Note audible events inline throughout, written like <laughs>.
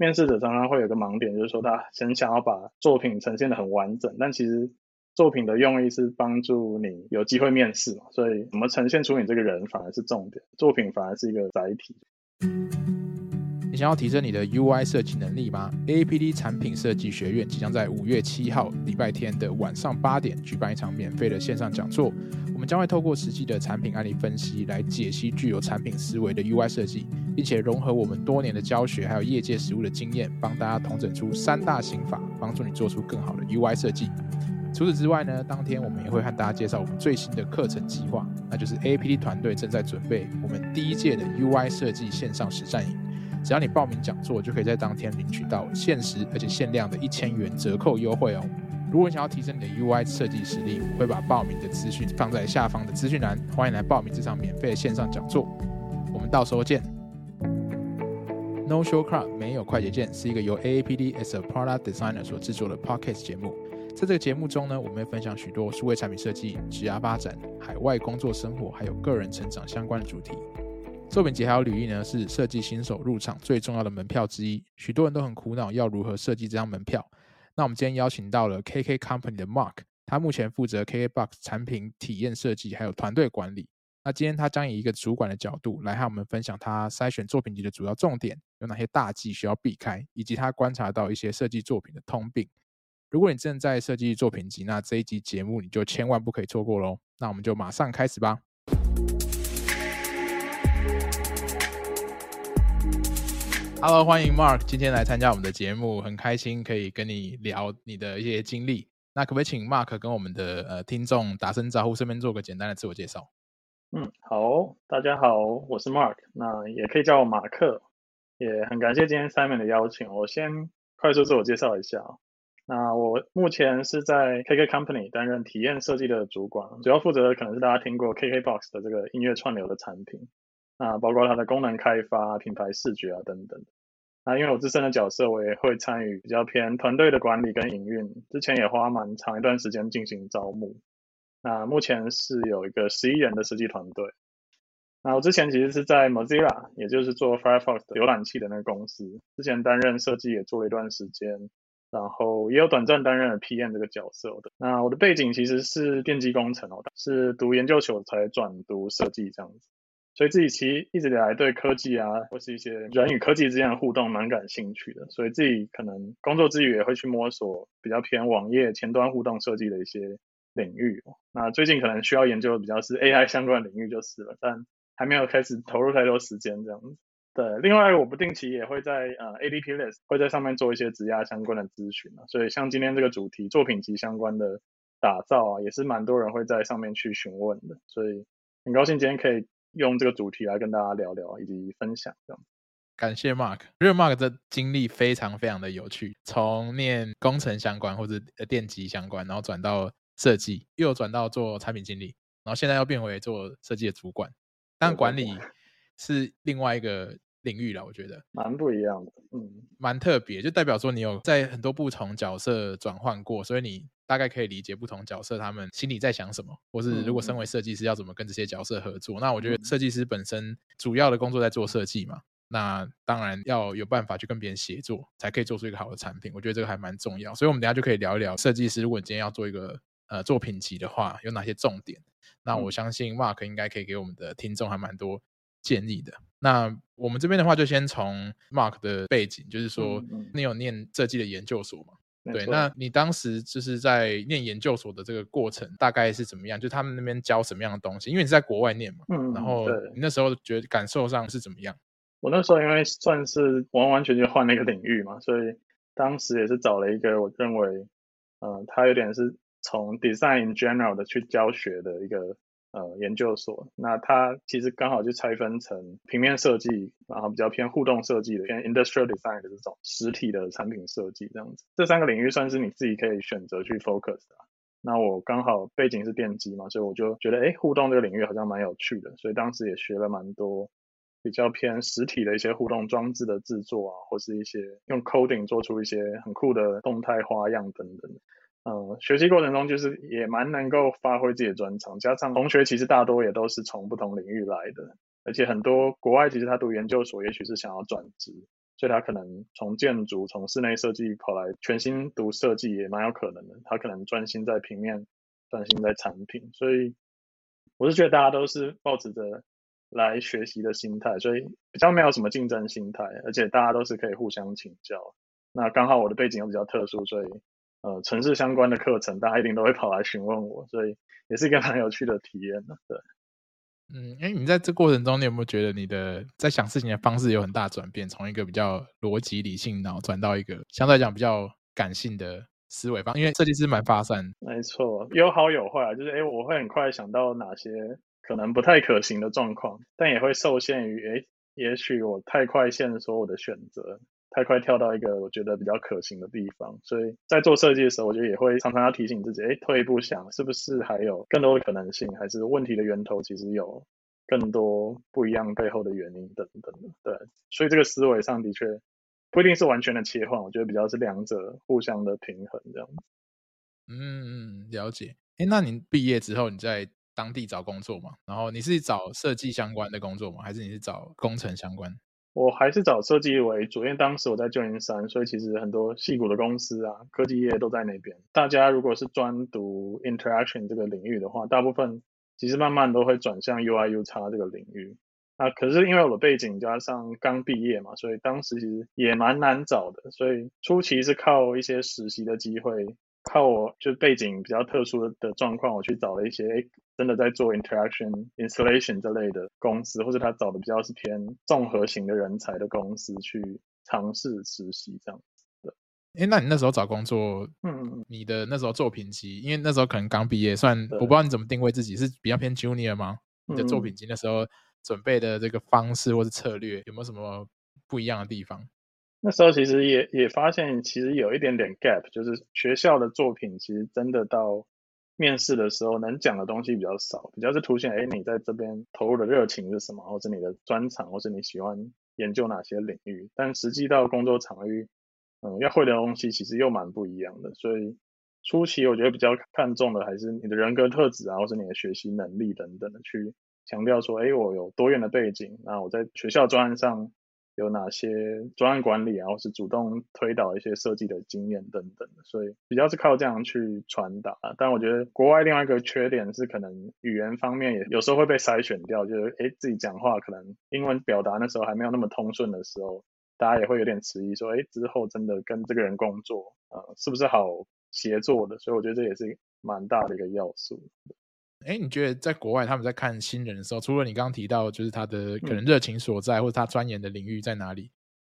面试者常常会有个盲点，就是说他很想要把作品呈现的很完整，但其实作品的用意是帮助你有机会面试嘛，所以怎么呈现出你这个人反而是重点，作品反而是一个载体。想要提升你的 UI 设计能力吗？A P D 产品设计学院即将在五月七号礼拜天的晚上八点举办一场免费的线上讲座。我们将会透过实际的产品案例分析来解析具有产品思维的 UI 设计，并且融合我们多年的教学还有业界实务的经验，帮大家统整出三大心法，帮助你做出更好的 UI 设计。除此之外呢，当天我们也会和大家介绍我们最新的课程计划，那就是 A P D 团队正在准备我们第一届的 UI 设计线上实战营。只要你报名讲座，就可以在当天领取到限时而且限量的一千元折扣优惠哦。如果你想要提升你的 UI 设计实力，我会把报名的资讯放在下方的资讯栏，欢迎来报名这场免费的线上讲座。我们到时候见。No Shortcut 没有快捷键是一个由 AAPD as a Product Designer 所制作的 Podcast 节目。在这个节目中呢，我们会分享许多数位产品设计、职涯发展、海外工作生活，还有个人成长相关的主题。作品集还有履历呢，是设计新手入场最重要的门票之一。许多人都很苦恼要如何设计这张门票。那我们今天邀请到了 KK Company 的 Mark，他目前负责 KKBOX 产品体验设计还有团队管理。那今天他将以一个主管的角度来和我们分享他筛选作品集的主要重点，有哪些大忌需要避开，以及他观察到一些设计作品的通病。如果你正在设计作品集，那这一集节目你就千万不可以错过喽。那我们就马上开始吧。Hello，欢迎 Mark 今天来参加我们的节目，很开心可以跟你聊你的一些经历。那可不可以请 Mark 跟我们的呃听众打声招呼，顺便做个简单的自我介绍？嗯，好，大家好，我是 Mark，那也可以叫我马克。也很感谢今天 Simon 的邀请，我先快速自我介绍一下。那我目前是在 KK Company 担任体验设计的主管，主要负责的可能是大家听过 KKBOX 的这个音乐串流的产品，那包括它的功能开发、品牌视觉啊等等。那因为我自身的角色，我也会参与比较偏团队的管理跟营运，之前也花蛮长一段时间进行招募。那目前是有一个十一人的设计团队。那我之前其实是在 Mozilla，也就是做 Firefox 浏览器的那个公司，之前担任设计也做了一段时间。然后也有短暂担任了 PM 这个角色的。那我的背景其实是电机工程哦，是读研究所才转读设计这样子。所以自己其实一直以来对科技啊，或是一些人与科技之间的互动蛮感兴趣的。所以自己可能工作之余也会去摸索比较偏网页前端互动设计的一些领域。那最近可能需要研究的比较是 AI 相关领域就是了，但还没有开始投入太多时间这样子。对，另外我不定期也会在呃 ADP List 会在上面做一些职涯相关的咨询啊，所以像今天这个主题作品集相关的打造啊，也是蛮多人会在上面去询问的，所以很高兴今天可以用这个主题来跟大家聊聊以及分享这样。感谢 Mark，因为 Mark 的经历非常非常的有趣，从念工程相关或者电机相关，然后转到设计，又转到做产品经理，然后现在又变回做设计的主管，但管理。是另外一个领域了，我觉得蛮不一样的，嗯，蛮特别，就代表说你有在很多不同角色转换过，所以你大概可以理解不同角色他们心里在想什么，或是如果身为设计师要怎么跟这些角色合作。嗯、那我觉得设计师本身主要的工作在做设计嘛，嗯、那当然要有办法去跟别人协作，才可以做出一个好的产品。我觉得这个还蛮重要，所以我们等下就可以聊一聊设计师，如果你今天要做一个呃作品集的话，有哪些重点？那我相信 Mark 应该可以给我们的听众还蛮多。建议的。那我们这边的话，就先从 Mark 的背景，就是说你有念设计的研究所嘛？嗯嗯、对，那你当时就是在念研究所的这个过程，大概是怎么样？就他们那边教什么样的东西？因为你是在国外念嘛，嗯，然后你那时候觉得感受上是怎么样？我那时候因为算是完完全全换了一个领域嘛，所以当时也是找了一个我认为，呃，他有点是从 design in general 的去教学的一个。呃，研究所，那它其实刚好就拆分成平面设计，然后比较偏互动设计的，偏 industrial design 的这种实体的产品设计这样子。这三个领域算是你自己可以选择去 focus 的。那我刚好背景是电机嘛，所以我就觉得，哎，互动这个领域好像蛮有趣的，所以当时也学了蛮多比较偏实体的一些互动装置的制作啊，或是一些用 coding 做出一些很酷的动态花样等等。嗯，学习过程中就是也蛮能够发挥自己的专长，加上同学其实大多也都是从不同领域来的，而且很多国外其实他读研究所，也许是想要转职，所以他可能从建筑、从室内设计跑来全新读设计也蛮有可能的。他可能专心在平面，专心在产品。所以我是觉得大家都是抱持着来学习的心态，所以比较没有什么竞争心态，而且大家都是可以互相请教。那刚好我的背景又比较特殊，所以呃，城市相关的课程大家一定都会跑来询问我，所以也是一个蛮有趣的体验的，对。嗯，哎，你在这过程中，你有没有觉得你的在想事情的方式有很大转变？从一个比较逻辑理性脑转到一个相对来讲比较感性的思维方？因为设计师蛮发散。没错，有好有坏，就是哎，我会很快想到哪些可能不太可行的状况，但也会受限于哎，也许我太快限缩我的选择，太快跳到一个我觉得比较可行的地方，所以在做设计的时候，我觉得也会常常要提醒自己，哎，退一步想，是不是还有更多的可能性，还是问题的源头其实有更多不一样背后的原因等等的。对，所以这个思维上的确不一定是完全的切换，我觉得比较是两者互相的平衡这样子。嗯，了解。哎，那您毕业之后你在当地找工作吗？然后你是找设计相关的工作吗？还是你是找工程相关？我还是找设计为主，因为当时我在旧金山，所以其实很多矽谷的公司啊，科技业都在那边。大家如果是专读 interaction 这个领域的话，大部分其实慢慢都会转向 UI UX 这个领域。那可是因为我的背景加上刚毕业嘛，所以当时其实也蛮难找的。所以初期是靠一些实习的机会。靠我就背景比较特殊的状况，我去找了一些诶真的在做 interaction installation 这类的公司，或者他找的比较是偏综合型的人才的公司去尝试实习这样子的。诶，那你那时候找工作，嗯，你的那时候作品集，因为那时候可能刚毕业，算我不知道你怎么定位自己，是比较偏 junior 吗？你的作品集那时候准备的这个方式或是策略有没有什么不一样的地方？那时候其实也也发现，其实有一点点 gap，就是学校的作品其实真的到面试的时候能讲的东西比较少，比较是凸显，哎，你在这边投入的热情是什么，或者你的专长，或者你喜欢研究哪些领域。但实际到工作场域，嗯，要会的东西其实又蛮不一样的。所以初期我觉得比较看重的还是你的人格特质啊，或是你的学习能力等等的，去强调说，哎，我有多元的背景，那我在学校专案上。有哪些专案管理啊，或是主动推导一些设计的经验等等，所以比较是靠这样去传达。但我觉得国外另外一个缺点是，可能语言方面也有时候会被筛选掉，就是诶自己讲话可能英文表达那时候还没有那么通顺的时候，大家也会有点迟疑，说诶之后真的跟这个人工作，呃，是不是好协作的？所以我觉得这也是蛮大的一个要素。哎，你觉得在国外他们在看新人的时候，除了你刚刚提到，就是他的可能热情所在，或者他钻研的领域在哪里，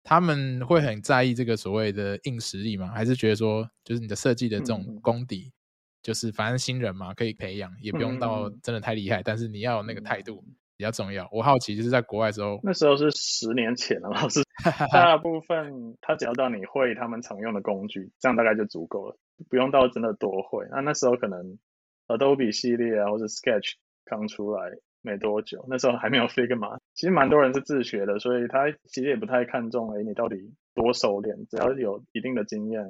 他们会很在意这个所谓的硬实力吗？还是觉得说，就是你的设计的这种功底，就是反正新人嘛，可以培养，也不用到真的太厉害，但是你要有那个态度比较重要。我好奇，就是在国外的时候，那时候是十年前了，老师，<laughs> 大部分他只要到你会他们常用的工具，这样大概就足够了，不用到真的多会。那那时候可能。Adobe 系列啊，或者 Sketch 刚出来没多久，那时候还没有 Figma，其实蛮多人是自学的，所以他其实也不太看重，哎，你到底多熟练，只要有一定的经验，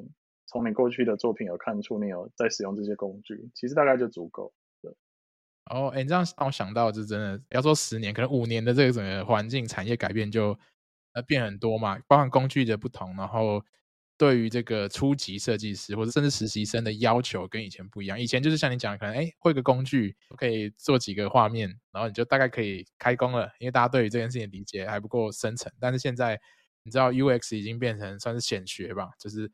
从你过去的作品有看出你有在使用这些工具，其实大概就足够。哦，哎，你这样让我想到，就真的要说十年，可能五年的这个整个环境产业改变就呃变很多嘛，包含工具的不同，然后。对于这个初级设计师或者甚至实习生的要求跟以前不一样。以前就是像你讲的，可能哎会个工具可以做几个画面，然后你就大概可以开工了。因为大家对于这件事情的理解还不够深层。但是现在你知道 UX 已经变成算是显学吧，就是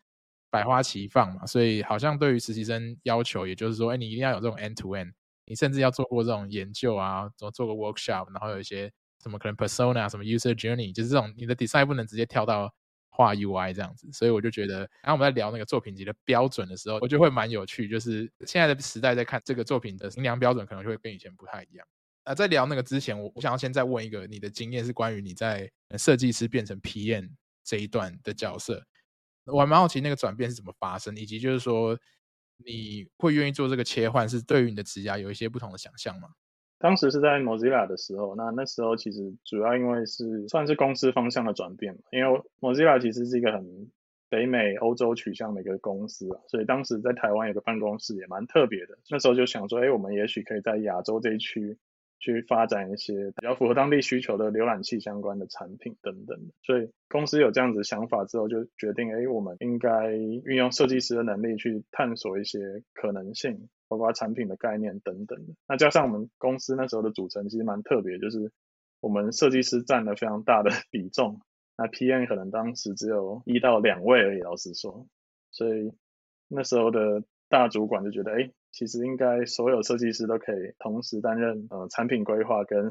百花齐放嘛。所以好像对于实习生要求，也就是说，哎你一定要有这种 end to end，你甚至要做过这种研究啊，做做个 workshop，然后有一些什么可能 persona 什么 user journey，就是这种你的 design 不能直接跳到。画 UI 这样子，所以我就觉得，然后我们在聊那个作品集的标准的时候，我就会蛮有趣。就是现在的时代在看这个作品的衡量标准，可能就会跟以前不太一样。啊，在聊那个之前，我我想要先再问一个，你的经验是关于你在设计师变成 PM 这一段的角色，我还蛮好奇那个转变是怎么发生，以及就是说你会愿意做这个切换，是对于你的职涯有一些不同的想象吗？当时是在 Mozilla 的时候，那那时候其实主要因为是算是公司方向的转变嘛，因为 Mozilla 其实是一个很北美、欧洲取向的一个公司啊，所以当时在台湾有个办公室也蛮特别的。那时候就想说，哎，我们也许可以在亚洲这一区去发展一些比较符合当地需求的浏览器相关的产品等等。所以公司有这样子想法之后，就决定，哎，我们应该运用设计师的能力去探索一些可能性，包括产品的概念等等的。那加上我们公司那时候的组成其实蛮特别，就是我们设计师占了非常大的 <laughs> 比重，那 PM 可能当时只有一到两位而已，老实说。所以那时候的大主管就觉得，哎，其实应该所有设计师都可以同时担任呃产品规划跟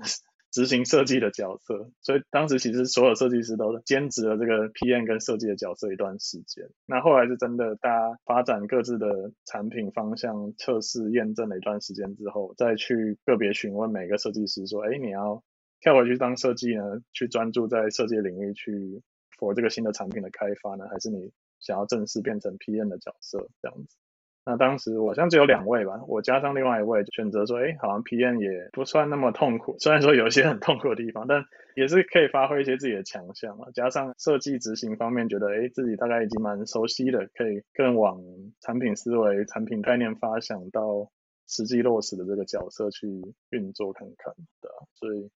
执行设计的角色。所以当时其实所有设计师都兼职了这个 PM 跟设计的角色一段时间。那后来是真的大家发展各自的产品方向，测试验证了一段时间之后，再去个别询问每个设计师说，哎，你要跳回去当设计呢，去专注在设计领域去 for 这个新的产品的开发呢，还是你想要正式变成 PM 的角色这样子？那当时我好像只有两位吧，我加上另外一位选择说，哎，好像 PM 也不算那么痛苦，虽然说有一些很痛苦的地方，但也是可以发挥一些自己的强项嘛。加上设计执行方面，觉得哎自己大概已经蛮熟悉的，可以更往产品思维、产品概念发想到实际落实的这个角色去运作看看，对啊，所以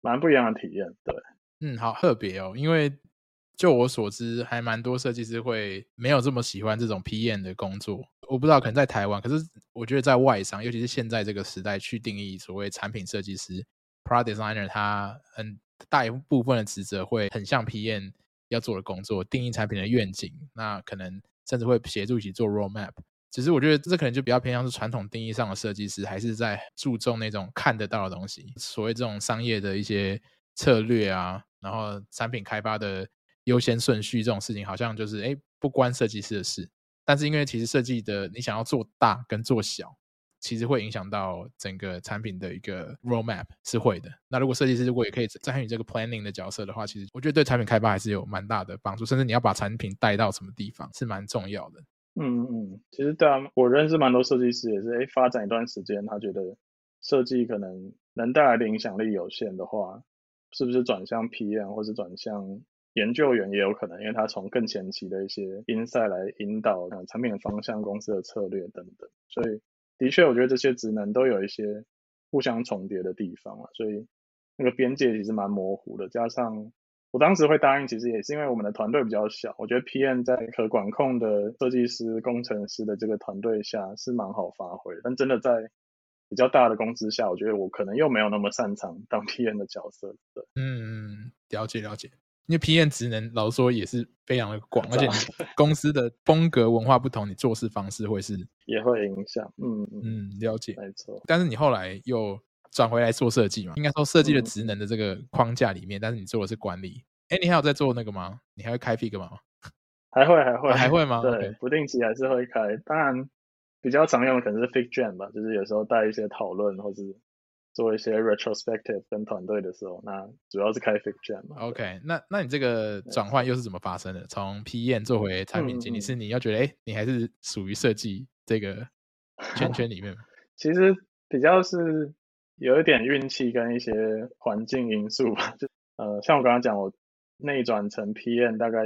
蛮不一样的体验，对。嗯，好特别哦，因为。就我所知，还蛮多设计师会没有这么喜欢这种 PM 的工作。我不知道，可能在台湾，可是我觉得在外商，尤其是现在这个时代，去定义所谓产品设计师 （Product Designer），他很大一部分的职责会很像 PM 要做的工作，定义产品的愿景。那可能甚至会协助一起做 Roadmap。只是我觉得这可能就比较偏向是传统定义上的设计师，还是在注重那种看得到的东西，所谓这种商业的一些策略啊，然后产品开发的。优先顺序这种事情好像就是诶不关设计师的事，但是因为其实设计的你想要做大跟做小，其实会影响到整个产品的一个 roadmap 是会的。那如果设计师如果也可以参与这个 planning 的角色的话，其实我觉得对产品开发还是有蛮大的帮助，甚至你要把产品带到什么地方是蛮重要的。嗯嗯，其实对啊，我认识蛮多设计师也是诶发展一段时间，他觉得设计可能能带来的影响力有限的话，是不是转向 PM 或是转向？研究员也有可能，因为他从更前期的一些 insight 来引导产品的方向、公司的策略等等，所以的确，我觉得这些职能都有一些互相重叠的地方啊，所以那个边界其实蛮模糊的。加上我当时会答应，其实也是因为我们的团队比较小，我觉得 PM 在可管控的设计师、工程师的这个团队下是蛮好发挥的，但真的在比较大的公司下，我觉得我可能又没有那么擅长当 PM 的角色。对，嗯，了解了解。因为 PM 职能老实说也是非常的广，而且公司的风格文化不同，你做事方式会是也会影响。嗯嗯，了解，没错。但是你后来又转回来做设计嘛？应该说设计的职能的这个框架里面，嗯、但是你做的是管理。哎，你还有在做那个吗？你还会开 Figma 吗？还会还会、啊、还会吗？对不定期还是会开。当然比较常用的可能是 FigJam 吧，就是有时候带一些讨论或是。做一些 retrospective 跟团队的时候，那主要是开 FigJam。OK，那那你这个转换又是怎么发生的？从 PM 做回产品经理，嗯、是你要觉得，哎、欸，你还是属于设计这个 <laughs> 圈圈里面吗？其实比较是有一点运气跟一些环境因素吧。<laughs> 就呃，像我刚刚讲，我内转成 PM 大概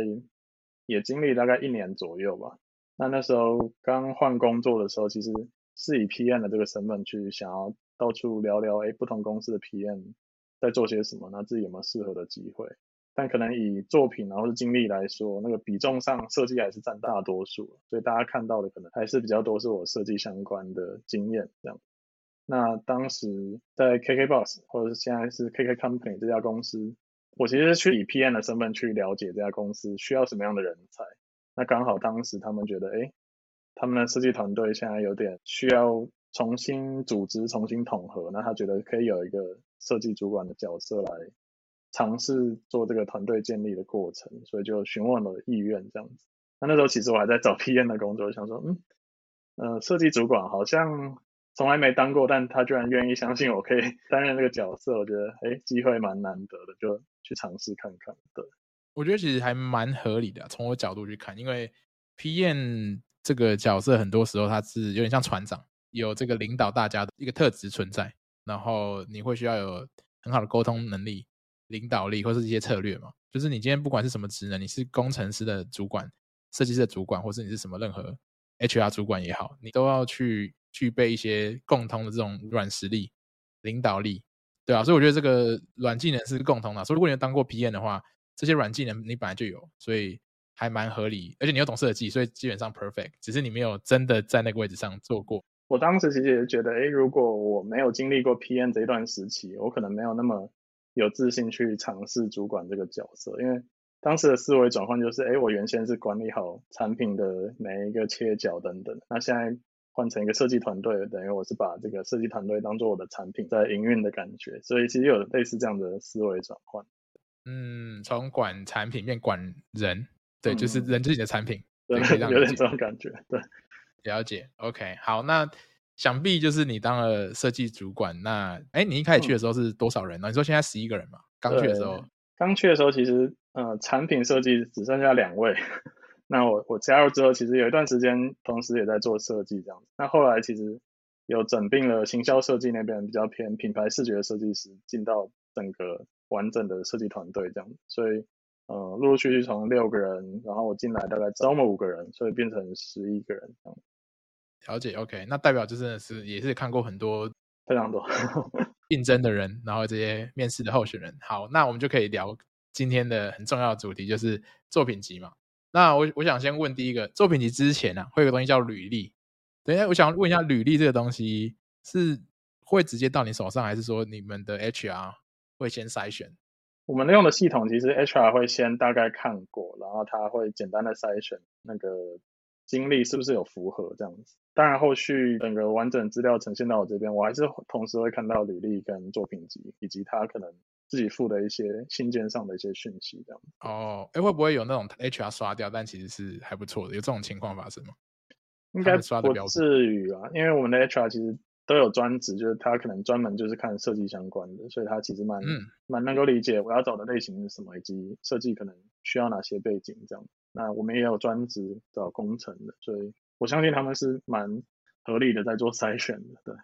也经历大概一年左右吧。那那时候刚换工作的时候，其实是以 PM 的这个身份去想要。到处聊聊，哎，不同公司的 PM 在做些什么？那自己有没有适合的机会？但可能以作品然后是经历来说，那个比重上设计还是占大多数，所以大家看到的可能还是比较多是我设计相关的经验这样。那当时在 KKBOX 或者是现在是 KK Company 这家公司，我其实去以 PM 的身份去了解这家公司需要什么样的人才。那刚好当时他们觉得，哎，他们的设计团队现在有点需要。重新组织、重新统合，那他觉得可以有一个设计主管的角色来尝试做这个团队建立的过程，所以就询问了意愿这样子。那那时候其实我还在找 PM 的工作，想说，嗯，呃，设计主管好像从来没当过，但他居然愿意相信我可以担任这个角色，我觉得，哎，机会蛮难得的，就去尝试看看。对，我觉得其实还蛮合理的，从我角度去看，因为 PM 这个角色很多时候他是有点像船长。有这个领导大家的一个特质存在，然后你会需要有很好的沟通能力、领导力，或是一些策略嘛。就是你今天不管是什么职能，你是工程师的主管、设计师的主管，或是你是什么任何 HR 主管也好，你都要去具备一些共通的这种软实力，领导力，对啊，所以我觉得这个软技能是共通的。所以如果你当过 PM 的话，这些软技能你本来就有，所以还蛮合理。而且你又懂设计，所以基本上 perfect。只是你没有真的在那个位置上做过。我当时其实也是觉得，哎，如果我没有经历过 PM 这一段时期，我可能没有那么有自信去尝试主管这个角色，因为当时的思维转换就是，哎，我原先是管理好产品的每一个切角等等，那现在。换成一个设计团队，等于我是把这个设计团队当做我的产品在营运的感觉，所以其实有类似这样的思维转换。嗯，从管产品变管人，对，嗯、就是人自己的产品，对，有点这种感觉，对，了解。OK，好，那想必就是你当了设计主管，那哎，你一开始去的时候是多少人呢？嗯、你说现在十一个人嘛？刚去的时候，刚去的时候其实呃，产品设计只剩下两位。<laughs> 那我我加入之后，其实有一段时间，同时也在做设计这样子。那后来其实有整并了行销设计那边比较偏品牌视觉的设计师，进到整个完整的设计团队这样子。所以呃，陆陆续续从六个人，然后我进来大概招募五个人，所以变成十一个人这样。了解，OK，那代表就真的是也是看过很多非常多 <laughs> 应征的人，然后这些面试的候选人。好，那我们就可以聊今天的很重要的主题，就是作品集嘛。那我我想先问第一个，作品集之前呢、啊，会有个东西叫履历。等一下，我想问一下，履历这个东西是会直接到你手上，还是说你们的 HR 会先筛选？我们用的系统其实 HR 会先大概看过，然后他会简单的筛选那个经历是不是有符合这样子。当然后续整个完整资料呈现到我这边，我还是同时会看到履历跟作品集，以及他可能。自己附的一些信件上的一些讯息，这样哦，哎，会不会有那种 HR 刷掉，但其实是还不错的，有这种情况发生吗？应该不至于啊，因为我们的 HR 其实都有专职，就是他可能专门就是看设计相关的，所以他其实蛮蛮、嗯、能够理解我要找的类型是什么，以及设计可能需要哪些背景这样。那我们也有专职找工程的，所以我相信他们是蛮合理的在做筛选的。对，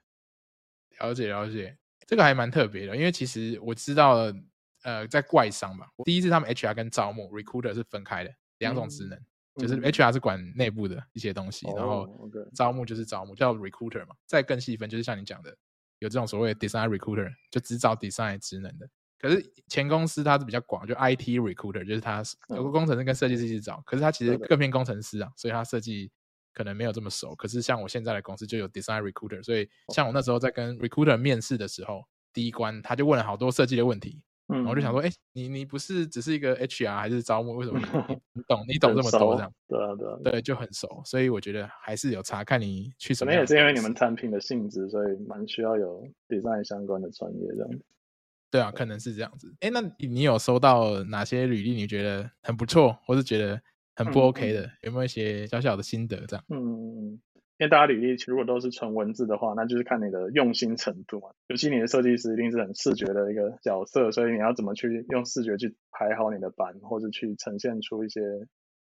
了解了解。这个还蛮特别的，因为其实我知道了，呃，在怪商吧，第一次他们 HR 跟招募 recruiter 是分开的两种职能，嗯、就是 HR 是管内部的一些东西，嗯、然后招募就是招募叫 recruiter 嘛，再更细分就是像你讲的，有这种所谓的 design recruiter 就只找 design 职能的，可是前公司它是比较广，就 IT recruiter 就是它有个工程师跟设计师一起找，可是他其实更偏工程师啊，所以他设计。可能没有这么熟，可是像我现在的公司就有 design recruiter，所以像我那时候在跟 recruiter 面试的时候，第一关他就问了好多设计的问题，嗯，然后我就想说，哎，你你不是只是一个 HR 还是招募？为什么你 <laughs> 你懂你懂这么多这样？对啊对啊，对，就很熟，所以我觉得还是有差，看你去什么。可能也是因为你们产品的性质，所以蛮需要有 design 相关的专业这样。对啊，可能是这样子。哎，那你有收到哪些履历？你觉得很不错，或是觉得？很不 OK 的，嗯、有没有一些小小的心得这样？嗯，因为大家履历如果都是纯文字的话，那就是看你的用心程度嘛。尤其你的设计师一定是很视觉的一个角色，所以你要怎么去用视觉去排好你的版，或者去呈现出一些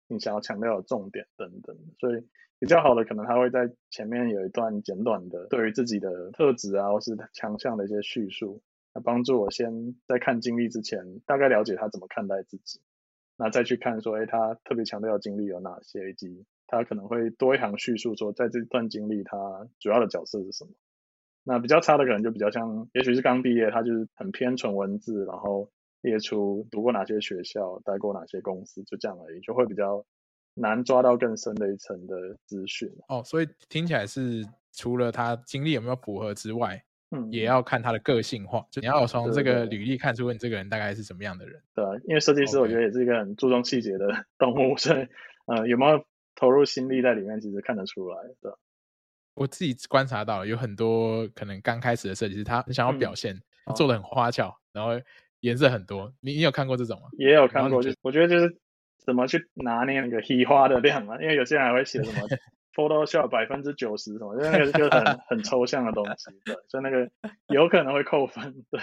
你想要强调的重点等等。所以比较好的可能他会在前面有一段简短的对于自己的特质啊，或是强项的一些叙述，来帮助我先在看经历之前大概了解他怎么看待自己。那再去看说，哎，他特别强调的经历有哪些，以及他可能会多一行叙述说，在这段经历他主要的角色是什么。那比较差的可能就比较像，也许是刚毕业，他就是很偏纯文字，然后列出读过哪些学校、待过哪些公司，就这样而已，就会比较难抓到更深的一层的资讯。哦，所以听起来是除了他经历有没有符合之外。嗯，也要看他的个性化，就你要从这个履历看出你这个人大概是什么样的人。对，因为设计师我觉得也是一个很注重细节的 <laughs> 动物.所以呃，有没有投入心力在里面，其实看得出来。对，我自己观察到有很多可能刚开始的设计师，他很想要表现，嗯、做的很花俏，哦、然后颜色很多。你你有看过这种吗？也有看过，就我觉得就是怎么去拿捏那个 <laughs> 黑花的量嘛，因为有些人还会写什么。Photoshop 百分之九十什么，因为那个就是很 <laughs> 很抽象的东西，对，所以那个有可能会扣分，对。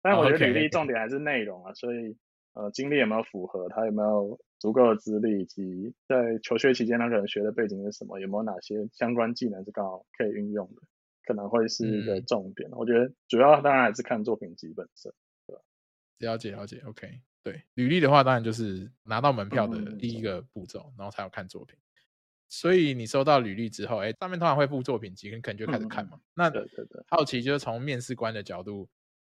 但我觉得履历重点还是内容啊，所以呃，经历有没有符合，他有没有足够的资历，以及在求学期间他可能学的背景是什么，有没有哪些相关技能是刚好可以运用的，可能会是一个重点。嗯、我觉得主要当然还是看作品集本身，对。了解了解，OK，对，履历的话当然就是拿到门票的第一个步骤，嗯、然后才有看作品。所以你收到履历之后，哎，上面通常会附作品集，你可能就开始看嘛。嗯、那对对对，好奇就是从面试官的角度，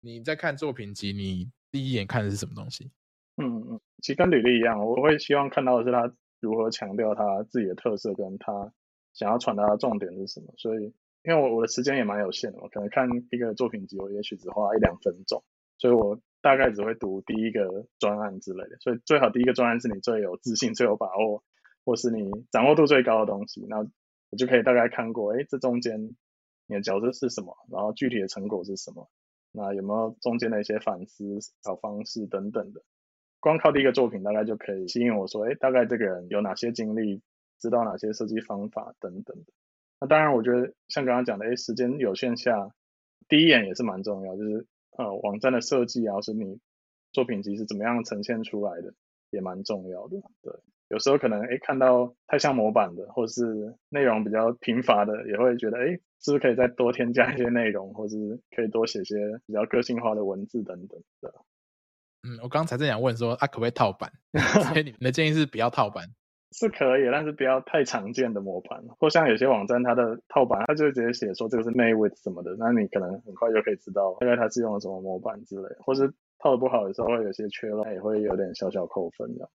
你在看作品集，你第一眼看的是什么东西？嗯嗯，其实跟履历一样，我会希望看到的是他如何强调他自己的特色，跟他想要传达的重点是什么。所以，因为我我的时间也蛮有限的，我可能看一个作品集，我也许只花一两分钟，所以我大概只会读第一个专案之类的。所以最好第一个专案是你最有自信、最有把握，或是你掌握度最高的东西，那我就可以大概看过，哎，这中间你的角色是什么，然后具体的成果是什么，那有没有中间的一些反思找方式等等的。光靠第一个作品大概就可以吸引我说，哎，大概这个人有哪些经历，知道哪些设计方法等等的。那当然，我觉得像刚刚讲的，哎，时间有限下，第一眼也是蛮重要，就是呃，网站的设计啊，是你作品集是怎么样呈现出来的，也蛮重要的。对，有时候可能哎看到太像模板的，或是内容比较贫乏的，也会觉得哎，是不是可以再多添加一些内容，或是可以多写些比较个性化的文字等等的。嗯，我刚才正想问说，啊，可不可以套版？<laughs> 所以你们的建议是不要套版，是可以，但是不要太常见的模板，或像有些网站它的套版，它就会直接写说这个是 made with 什么的，那你可能很快就可以知道大概它是用了什么模板之类，或是套的不好的时候会有些缺漏，也会有点小小扣分这样。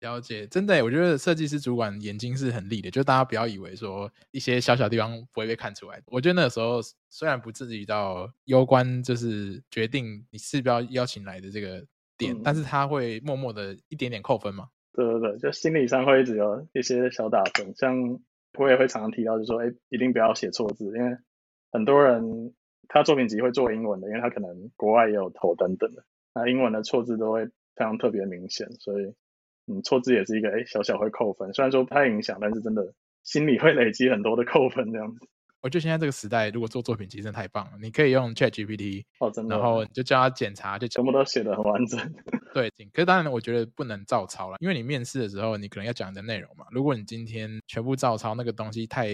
了解，真的，我觉得设计师主管眼睛是很利的，就大家不要以为说一些小小地方不会被看出来。我觉得那个时候虽然不至于到攸关，就是决定你是不是要邀请来的这个点，嗯、但是他会默默的一点点扣分嘛。对对对，就心理上会一直有一些小打分。像我也会常常提到，就是说，哎，一定不要写错字，因为很多人他作品集会做英文的，因为他可能国外也有投等等的，那英文的错字都会非常特别明显，所以。嗯，错字也是一个哎，小小会扣分，虽然说不太影响，但是真的心里会累积很多的扣分这样子。我觉得现在这个时代，如果做作品集真的太棒了，你可以用 ChatGPT 哦，真的，然后就叫他检查，就全部都写的很完整。<laughs> 对，可是当然我觉得不能照抄了，因为你面试的时候，你可能要讲你的内容嘛。如果你今天全部照抄，那个东西太，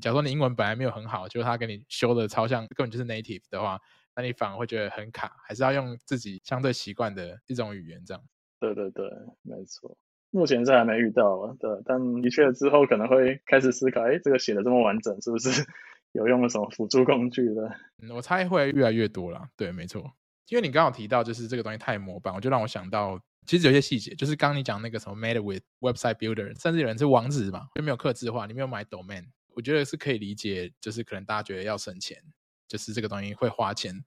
假如说你英文本来没有很好，就是他给你修的超像，根本就是 native 的话，那你反而会觉得很卡，还是要用自己相对习惯的一种语言这样。对对对，没错。目前是还没遇到啊，对，但的确之后可能会开始思考，哎，这个写的这么完整，是不是 <laughs> 有用了什么辅助工具的？我猜会越来越多了。对，没错，因为你刚好提到就是这个东西太模板，我就让我想到，其实有些细节，就是刚你讲那个什么 made with website builder，甚至有人是网址嘛，就没有客制化，你没有买 domain，我觉得是可以理解，就是可能大家觉得要省钱，就是这个东西会花钱。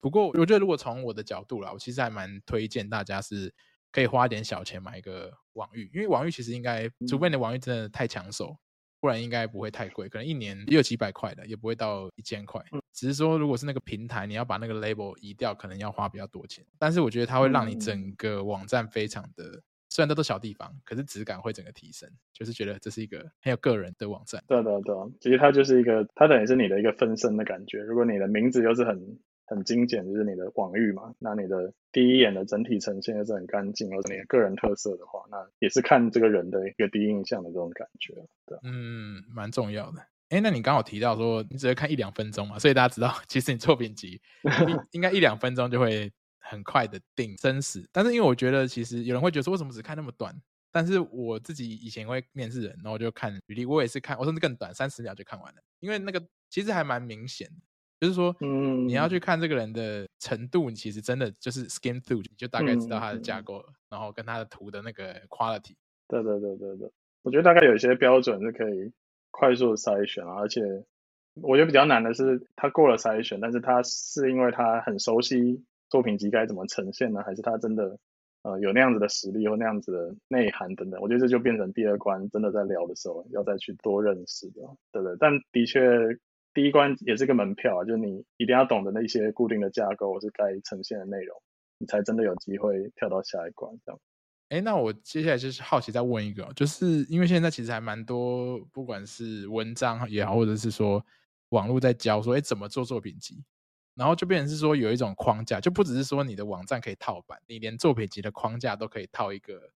不过我觉得如果从我的角度啦，我其实还蛮推荐大家是。可以花点小钱买一个网域，因为网域其实应该，除非你的网域真的太抢手，不然应该不会太贵，可能一年也有几百块的，也不会到一千块。只是说，如果是那个平台，你要把那个 label 移掉，可能要花比较多钱。但是我觉得它会让你整个网站非常的，虽然都是小地方，可是质感会整个提升，就是觉得这是一个很有个人的网站。对对对，其实它就是一个，它等于是你的一个分身的感觉。如果你的名字又是很。很精简，就是你的网域嘛。那你的第一眼的整体呈现又是很干净，而且你的个人特色的话，那也是看这个人的一个第一印象的这种感觉。对，嗯，蛮重要的。哎，那你刚好提到说你只会看一两分钟嘛，所以大家知道，<laughs> 其实你作品集 <laughs> 应该一两分钟就会很快的定生死。但是因为我觉得，其实有人会觉得说，为什么只看那么短？但是我自己以前会面试人，然后就看履历，我也是看，我甚至更短，三十秒就看完了，因为那个其实还蛮明显的。就是说，嗯，你要去看这个人的程度，你其实真的就是 skim through，你就大概知道他的架构，嗯、然后跟他的图的那个 quality。对对对对对，我觉得大概有一些标准是可以快速的筛选，而且我觉得比较难的是他过了筛选，但是他是因为他很熟悉作品集该怎么呈现呢，还是他真的呃有那样子的实力或那样子的内涵等等？我觉得这就变成第二关，真的在聊的时候要再去多认识的，对不对？但的确。第一关也是个门票啊，就你一定要懂得那些固定的架构或是该呈现的内容，你才真的有机会跳到下一关这样。哎，那我接下来就是好奇再问一个，就是因为现在其实还蛮多，不管是文章也好，或者是说网络在教说，哎，怎么做作品集，然后就变成是说有一种框架，就不只是说你的网站可以套版，你连作品集的框架都可以套一个。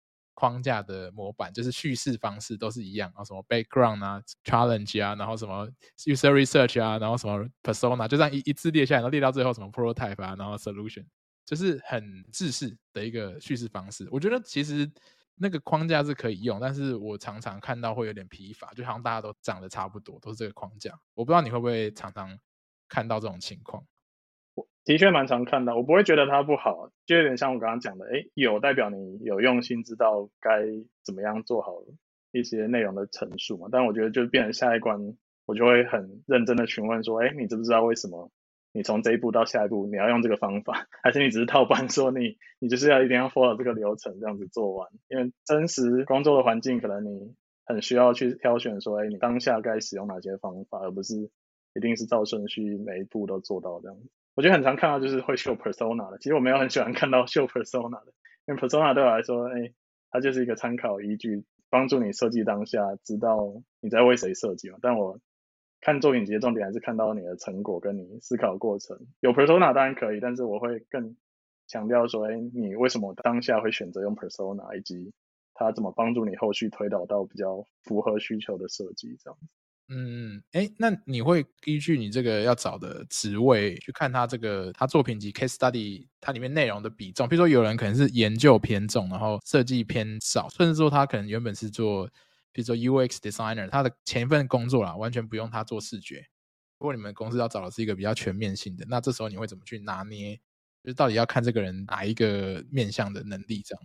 框架的模板就是叙事方式都是一样啊，什么 background 啊，challenge 啊，然后什么 user research 啊，然后什么 persona，就这样一一字列下来，然后列到最后什么 prototype 啊，然后 solution，就是很制式的一个叙事方式。我觉得其实那个框架是可以用，但是我常常看到会有点疲乏，就好像大家都长得差不多，都是这个框架。我不知道你会不会常常看到这种情况。的确蛮常看到，我不会觉得它不好，就有点像我刚刚讲的，哎，有代表你有用心，知道该怎么样做好一些内容的陈述嘛。但我觉得就变成下一关，我就会很认真的询问说，哎，你知不知道为什么？你从这一步到下一步，你要用这个方法，<laughs> 还是你只是套班说你你就是要一定要 follow 这个流程这样子做完？因为真实工作的环境，可能你很需要去挑选说，哎，你当下该使用哪些方法，而不是一定是照顺序每一步都做到这样子。我觉得很常看到就是会秀 persona 的，其实我没有很喜欢看到秀 persona 的，因为 persona 对我来说，哎，它就是一个参考依据，帮助你设计当下知道你在为谁设计嘛。但我看作品集的重点还是看到你的成果跟你思考过程。有 persona 当然可以，但是我会更强调说，哎，你为什么当下会选择用 persona，以及它怎么帮助你后续推导到比较符合需求的设计这样子。嗯，哎，那你会依据你这个要找的职位去看他这个他作品集 case study 它里面内容的比重，比如说有人可能是研究偏重，然后设计偏少，甚至说他可能原本是做。比如说 UX designer，他的前一份工作啦，完全不用他做视觉。如果你们公司要找的是一个比较全面性的，那这时候你会怎么去拿捏？就是到底要看这个人哪一个面向的能力这样。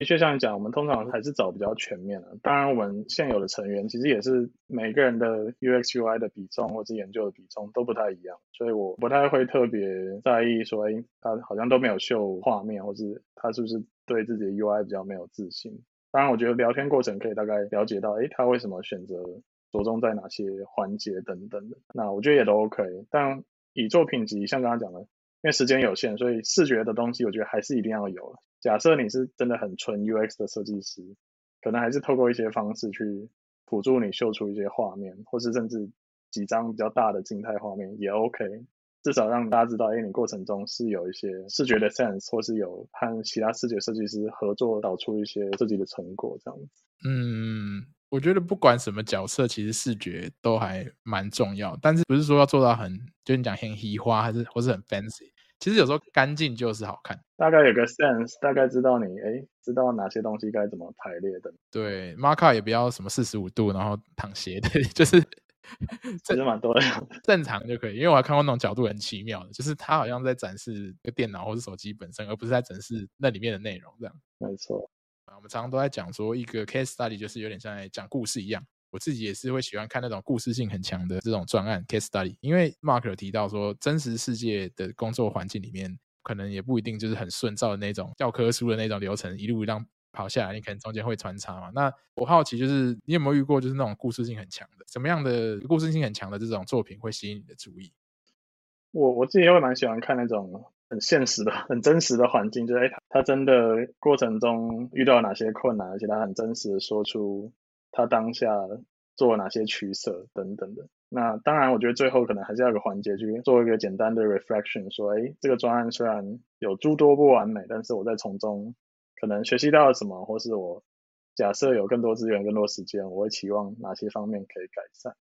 的确，像你讲，我们通常还是找比较全面的。当然，我们现有的成员其实也是每个人的 UX UI 的比重或者研究的比重都不太一样，所以我不太会特别在意说，哎，他好像都没有秀画面，或是他是不是对自己的 UI 比较没有自信。当然，我觉得聊天过程可以大概了解到，诶，他为什么选择着重在哪些环节等等的。那我觉得也都 OK。但以作品集，像刚刚讲的，因为时间有限，所以视觉的东西我觉得还是一定要有。假设你是真的很纯 UX 的设计师，可能还是透过一些方式去辅助你秀出一些画面，或是甚至几张比较大的静态画面也 OK。至少让大家知道，哎，你过程中是有一些视觉的 sense，或是有和其他视觉设计师合作导出一些设计的成果，这样子。嗯，我觉得不管什么角色，其实视觉都还蛮重要，但是不是说要做到很，就你讲很虚华，还是或是很 fancy。其实有时候干净就是好看，大概有个 sense，大概知道你哎，知道哪些东西该怎么排列的。对，marker 也不要什么四十五度，然后躺斜的，<laughs> 就是。其实蛮多的，<laughs> 正常就可以，因为我还看过那种角度很奇妙的，就是他好像在展示一个电脑或是手机本身，而不是在展示那里面的内容这样。没错，啊，我们常常都在讲说一个 case study 就是有点像在讲故事一样，我自己也是会喜欢看那种故事性很强的这种专案 case study，因为 Mark 有提到说真实世界的工作环境里面，可能也不一定就是很顺照的那种教科书的那种流程，一路让。跑下来，你可能中间会穿插嘛？那我好奇就是，你有没有遇过就是那种故事性很强的，什么样的故事性很强的这种作品会吸引你的注意？我我自己会蛮喜欢看那种很现实的、很真实的环境，就是哎，他真的过程中遇到哪些困难，而且他很真实的说出他当下做了哪些取舍等等的。那当然，我觉得最后可能还是要有个环节去做一个简单的 reflection，说，哎，这个专案虽然有诸多不完美，但是我在从中。可能学习到了什么，或是我假设有更多资源、更多时间，我会期望哪些方面可以改善，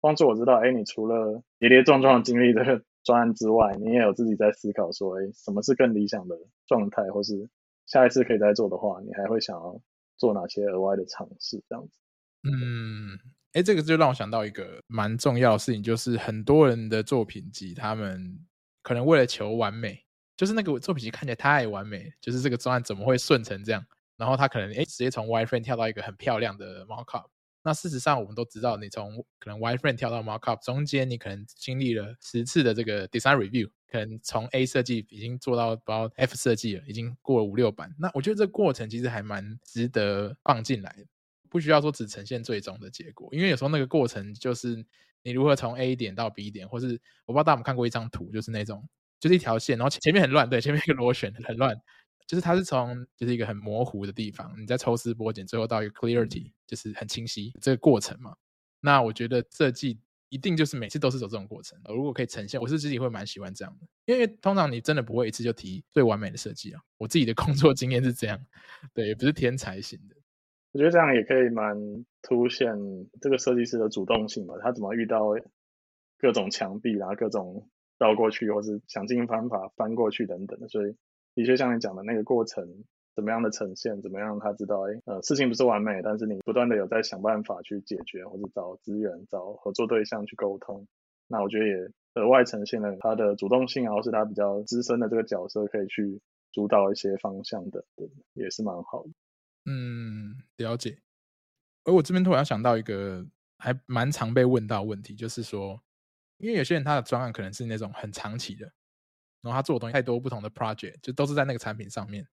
帮助我知道，哎，你除了跌跌撞撞经历这个 <laughs> 专案之外，你也有自己在思考说，哎，什么是更理想的状态，或是下一次可以再做的话，你还会想要做哪些额外的尝试，这样子。嗯，哎，这个就让我想到一个蛮重要的事情，就是很多人的作品集，他们可能为了求完美。就是那个作品集看起来太完美，就是这个专案怎么会顺成这样？然后他可能诶直接从 wireframe 跳到一个很漂亮的 mockup。那事实上我们都知道，你从可能 wireframe 跳到 mockup 中间，你可能经历了十次的这个 design review，可能从 A 设计已经做到包 F 设计了，已经过了五六版。那我觉得这过程其实还蛮值得放进来，不需要说只呈现最终的结果，因为有时候那个过程就是你如何从 A 点到 B 点，或是我不知道大家有没有看过一张图，就是那种。就是一条线，然后前面很乱，对，前面一个螺旋很乱，就是它是从就是一个很模糊的地方，你在抽丝剥茧，最后到一个 clarity，就是很清晰这个过程嘛。那我觉得设计一定就是每次都是走这种过程，如果可以呈现，我是自己会蛮喜欢这样的，因为通常你真的不会一次就提最完美的设计啊。我自己的工作经验是这样，对，也不是天才型的。我觉得这样也可以蛮凸显这个设计师的主动性吧，他怎么遇到各种墙壁，然后各种。绕过去，或是想尽方法翻过去等等的，所以的确像你讲的那个过程，怎么样的呈现，怎么样让他知道，哎，呃，事情不是完美，但是你不断的有在想办法去解决，或者找资源、找合作对象去沟通。那我觉得也额外呈现了他的主动性，然后是他比较资深的这个角色可以去主导一些方向的，对，也是蛮好的。嗯，了解。而我这边突然想到一个还蛮常被问到问题，就是说，因为有些人他的专案可能是那种很长期的，然后他做的东西太多不同的 project，就都是在那个产品上面，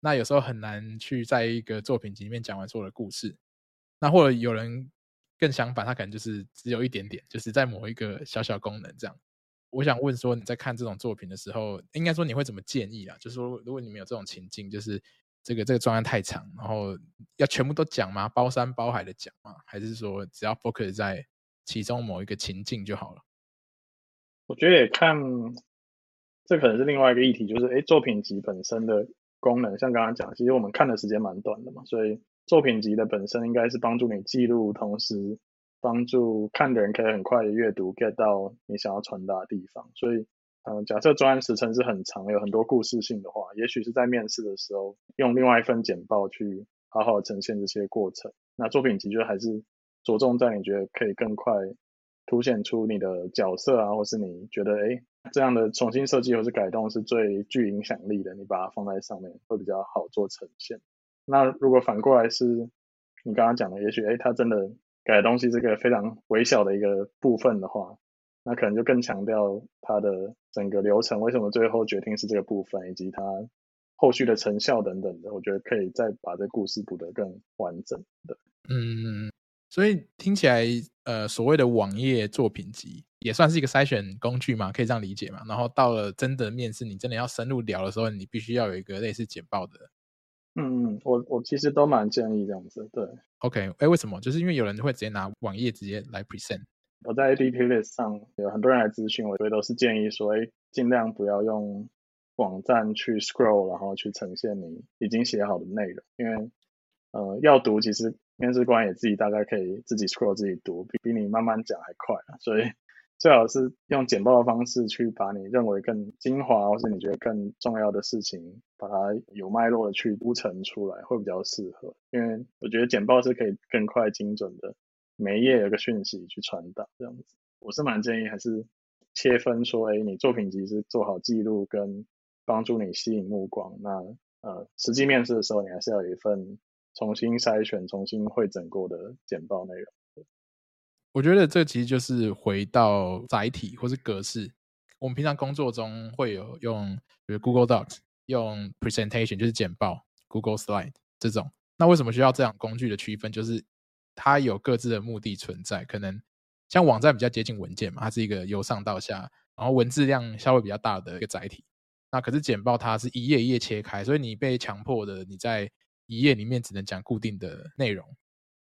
那有时候很难去在一个作品集里面讲完所有的故事。那或者有人更相反，他可能就是只有一点点，就是在某一个小小功能这样。我想问说，你在看这种作品的时候，应该说你会怎么建议啊？就是说，如果你们有这种情境，就是。这个这个专案太长，然后要全部都讲吗？包山包海的讲吗？还是说只要 focus 在其中某一个情境就好了？我觉得也看，这可能是另外一个议题，就是诶作品集本身的功能，像刚刚讲，其实我们看的时间蛮短的嘛，所以作品集的本身应该是帮助你记录，同时帮助看的人可以很快的阅读，get 到你想要传达的地方，所以。嗯，假设专案时程是很长，有很多故事性的话，也许是在面试的时候用另外一份简报去好好呈现这些过程。那作品集就还是着重在你觉得可以更快凸显出你的角色啊，或是你觉得诶这样的重新设计或是改动是最具影响力的，你把它放在上面会比较好做呈现。那如果反过来是你刚刚讲的，也许诶它真的改的东西这个非常微小的一个部分的话。那可能就更强调它的整个流程，为什么最后决定是这个部分，以及它后续的成效等等的，我觉得可以再把这故事补得更完整的。嗯，所以听起来，呃，所谓的网页作品集也算是一个筛选工具嘛，可以这样理解嘛？然后到了真的面试，你真的要深入聊的时候，你必须要有一个类似简报的。嗯嗯，我我其实都蛮建议这样子。对，OK，哎、欸，为什么？就是因为有人会直接拿网页直接来 present。我在 APP List 上有很多人来咨询，我所以都是建议说，哎，尽量不要用网站去 scroll，然后去呈现你已经写好的内容，因为呃要读，其实面试官也自己大概可以自己 scroll 自己读，比比你慢慢讲还快，所以最好是用简报的方式去把你认为更精华，或是你觉得更重要的事情，把它有脉络的去铺陈出来，会比较适合，因为我觉得简报是可以更快精准的。每一页有个讯息去传达，这样子，我是蛮建议还是切分说，哎，你作品集是做好记录跟帮助你吸引目光，那呃，实际面试的时候，你还是要有一份重新筛选、重新汇整过的简报内容。我觉得这其实就是回到载体或是格式，我们平常工作中会有用，比如 Google Docs，用 Presentation 就是简报，Google Slide 这种，那为什么需要这样工具的区分？就是它有各自的目的存在，可能像网站比较接近文件嘛，它是一个由上到下，然后文字量稍微比较大的一个载体。那可是简报它是一页一页切开，所以你被强迫的你在一页里面只能讲固定的内容，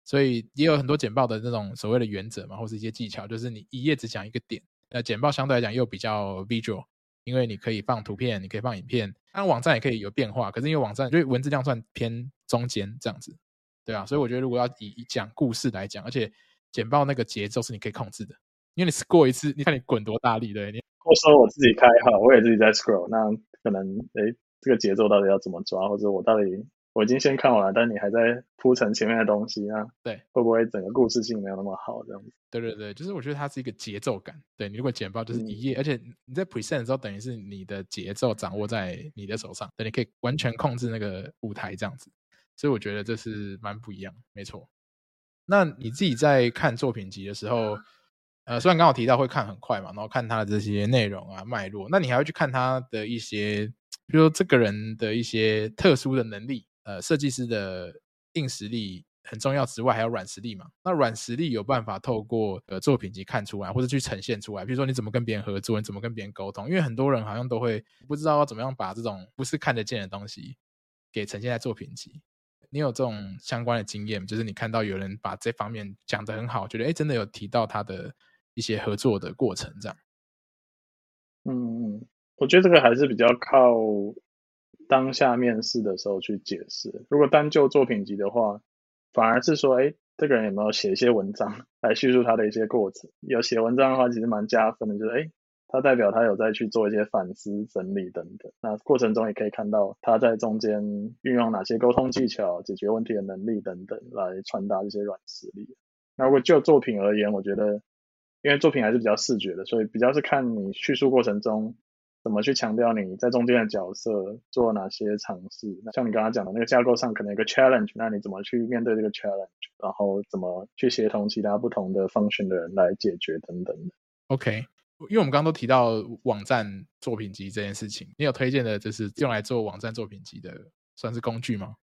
所以也有很多简报的那种所谓的原则嘛，或是一些技巧，就是你一页只讲一个点。那简报相对来讲又比较 visual，因为你可以放图片，你可以放影片，当然网站也可以有变化，可是因为网站因为文字量算偏中间这样子。对啊，所以我觉得如果要以讲故事来讲，而且简报那个节奏是你可以控制的，因为你 scroll 一次，你看你滚多大力，对，你或说我自己开哈，我也自己在 scroll，那可能诶这个节奏到底要怎么抓，或者我到底我已经先看完了，但你还在铺陈前面的东西啊，对，会不会整个故事性没有那么好这样子？对对对，就是我觉得它是一个节奏感，对，你如果简报就是一页，嗯、而且你在 present 的时候，等于是你的节奏掌握在你的手上，对，你可以完全控制那个舞台这样子。所以我觉得这是蛮不一样，没错。那你自己在看作品集的时候，呃，虽然刚好提到会看很快嘛，然后看他的这些内容啊、脉络，那你还要去看他的一些，比如说这个人的一些特殊的能力，呃，设计师的硬实力很重要之外，还有软实力嘛？那软实力有办法透过呃作品集看出来，或者去呈现出来？比如说你怎么跟别人合作，你怎么跟别人沟通？因为很多人好像都会不知道要怎么样把这种不是看得见的东西给呈现在作品集。你有这种相关的经验，就是你看到有人把这方面讲得很好，觉得哎，真的有提到他的一些合作的过程，这样。嗯，我觉得这个还是比较靠当下面试的时候去解释。如果单就作品集的话，反而是说，哎，这个人有没有写一些文章来叙述他的一些过程？有写文章的话，其实蛮加分的，就是哎，它代表他有在去做一些反思、整理等等。那过程中也可以看到他在中间运用哪些沟通技巧、解决问题的能力等等，来传达这些软实力。那如果就作品而言，我觉得，因为作品还是比较视觉的，所以比较是看你叙述过程中怎么去强调你在中间的角色做哪些尝试。那像你刚刚讲的那个架构上可能有个 challenge，那你怎么去面对这个 challenge，然后怎么去协同其他不同的 function 的人来解决等等的。OK。因为我们刚刚都提到网站作品集这件事情，你有推荐的就是用来做网站作品集的算是工具吗？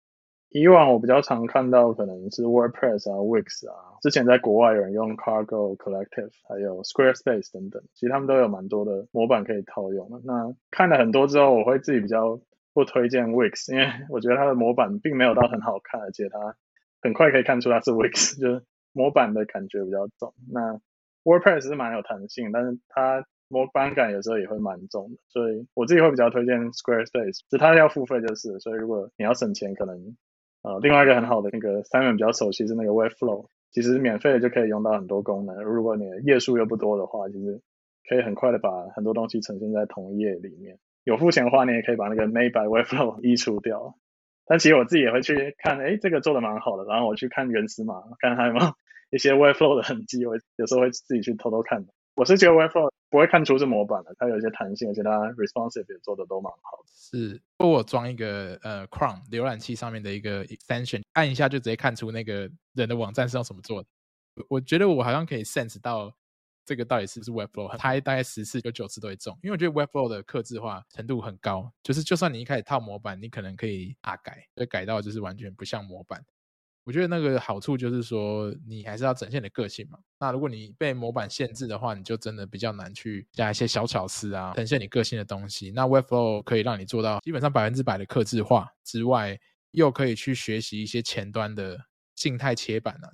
以往我比较常看到可能是 WordPress 啊、Wix 啊，之前在国外有人用 Cargo Collective，还有 Squarespace 等等，其实他们都有蛮多的模板可以套用。那看了很多之后，我会自己比较不推荐 Wix，因为 <laughs> 我觉得它的模板并没有到很好看，而且它很快可以看出它是 Wix，<laughs> 就是模板的感觉比较重。那 WordPress 是蛮有弹性，但是它模板感有时候也会蛮重的，所以我自己会比较推荐 Squarespace，只它要付费就是，所以如果你要省钱，可能呃另外一个很好的那个 Simon 比较熟悉是那个 Webflow，其实免费的就可以用到很多功能，如果你的页数又不多的话，其实可以很快的把很多东西呈现在同一页里面。有付钱的话，你也可以把那个 Made by Webflow <laughs> 移除掉。但其实我自己也会去看，哎，这个做的蛮好的，然后我去看原始码，看还有没有。一些 Webflow 的痕迹，我有时候会自己去偷偷看的。我是觉得 Webflow 不会看出是模板的，它有一些弹性，而且它 responsive 也做的都蛮好的。是，我装一个呃 Chrome 浏览器上面的一个 extension，按一下就直接看出那个人的网站是用什么做的。我觉得我好像可以 sense 到这个到底是不是 Webflow，它大概十次有九次都会中，因为我觉得 Webflow 的克制化程度很高，就是就算你一开始套模板，你可能可以大改，就改到就是完全不像模板。我觉得那个好处就是说，你还是要展现你的个性嘛。那如果你被模板限制的话，你就真的比较难去加一些小巧思啊，呈现你个性的东西。那 Webflow 可以让你做到基本上百分之百的客制化之外，又可以去学习一些前端的静态切板啊。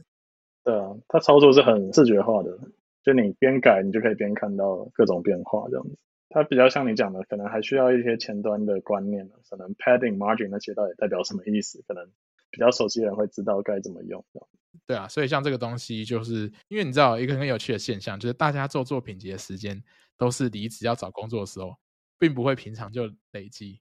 对啊，它操作是很视觉化的，就你边改，你就可以边看到各种变化这样子。它比较像你讲的，可能还需要一些前端的观念，可能 padding、margin 那些到底代表什么意思，可能。比较熟悉的人会知道该怎么用，对啊，所以像这个东西，就是因为你知道一个很有趣的现象，就是大家做作品集的时间都是离职要找工作的时候，并不会平常就累积。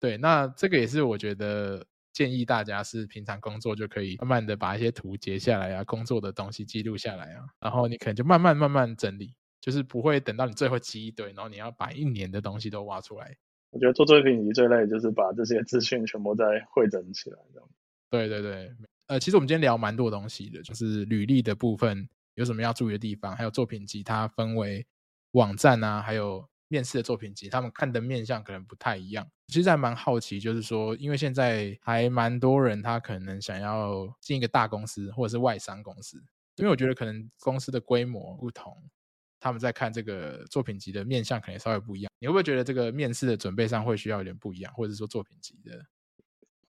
对，那这个也是我觉得建议大家是平常工作就可以慢慢的把一些图截下来啊，工作的东西记录下来啊，然后你可能就慢慢慢慢整理，就是不会等到你最后积一堆，然后你要把一年的东西都挖出来。我觉得做作品集最累就是把这些资讯全部再汇整起来，这样。对对对，呃，其实我们今天聊蛮多东西的，就是履历的部分有什么要注意的地方，还有作品集它分为网站啊，还有面试的作品集，他们看的面向可能不太一样。其实还蛮好奇，就是说，因为现在还蛮多人他可能想要进一个大公司或者是外商公司，因为我觉得可能公司的规模不同，他们在看这个作品集的面向可能稍微不一样。你会不会觉得这个面试的准备上会需要有点不一样，或者说作品集的？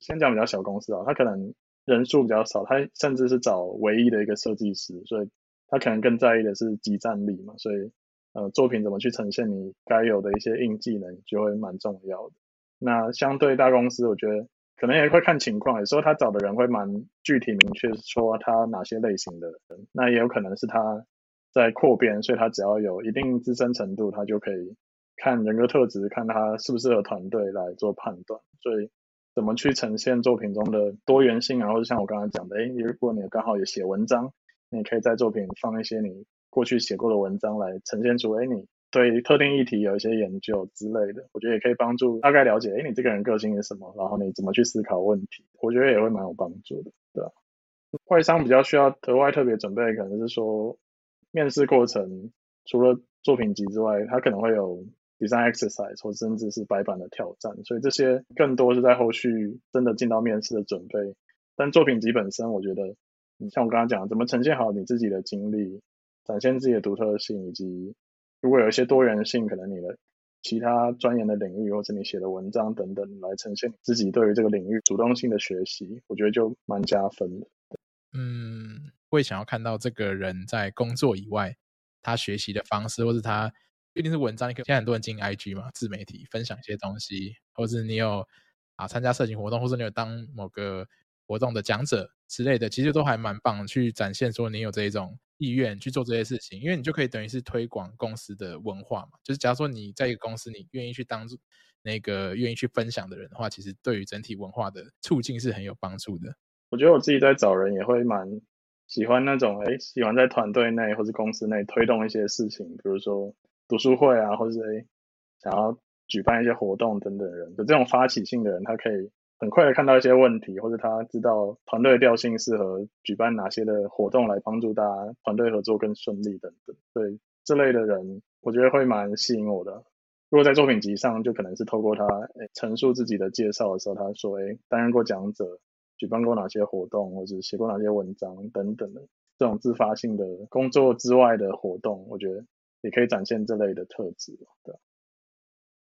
先讲比较小公司啊，他可能人数比较少，他甚至是找唯一的一个设计师，所以他可能更在意的是即战力嘛，所以呃作品怎么去呈现你该有的一些硬技能就会蛮重要的。那相对大公司，我觉得可能也会看情况，有时候他找的人会蛮具体明确，说他哪些类型的人，那也有可能是他在扩编，所以他只要有一定资深程度，他就可以看人格特质，看他适不适合团队来做判断，所以。怎么去呈现作品中的多元性，然后像我刚才讲的，诶，如果你刚好也写文章，你可以在作品放一些你过去写过的文章来呈现出，诶，你对特定议题有一些研究之类的，我觉得也可以帮助大概了解，诶，你这个人个性是什么，然后你怎么去思考问题，我觉得也会蛮有帮助的，对吧？外商比较需要额外特别准备，可能是说面试过程除了作品集之外，它可能会有。Design exercise 或甚至是白板的挑战，所以这些更多是在后续真的进到面试的准备。但作品集本身，我觉得，你像我刚刚讲，怎么呈现好你自己的经历，展现自己的独特性，以及如果有一些多元性，可能你的其他专研的领域或者你写的文章等等，来呈现自己对于这个领域主动性的学习，我觉得就蛮加分的。嗯，会想要看到这个人在工作以外，他学习的方式，或是他。一定是文章，你可以现在很多人进 IG 嘛，自媒体分享一些东西，或是你有啊参加社群活动，或者你有当某个活动的讲者之类的，其实都还蛮棒，去展现说你有这一种意愿去做这些事情，因为你就可以等于是推广公司的文化嘛。就是假如说你在一个公司，你愿意去当那个愿意去分享的人的话，其实对于整体文化的促进是很有帮助的。我觉得我自己在找人也会蛮喜欢那种，哎，喜欢在团队内或是公司内推动一些事情，比如说读书会啊，或者是哎想要举办一些活动等等的人，就这种发起性的人，他可以很快的看到一些问题，或者他知道团队调性适合举办哪些的活动来帮助大家团队合作更顺利等等。对这类的人，我觉得会蛮吸引我的。如果在作品集上，就可能是透过他哎陈述自己的介绍的时候，他说哎担任过讲者。举办过哪些活动，或者写过哪些文章等等的这种自发性的工作之外的活动，我觉得也可以展现这类的特质。对，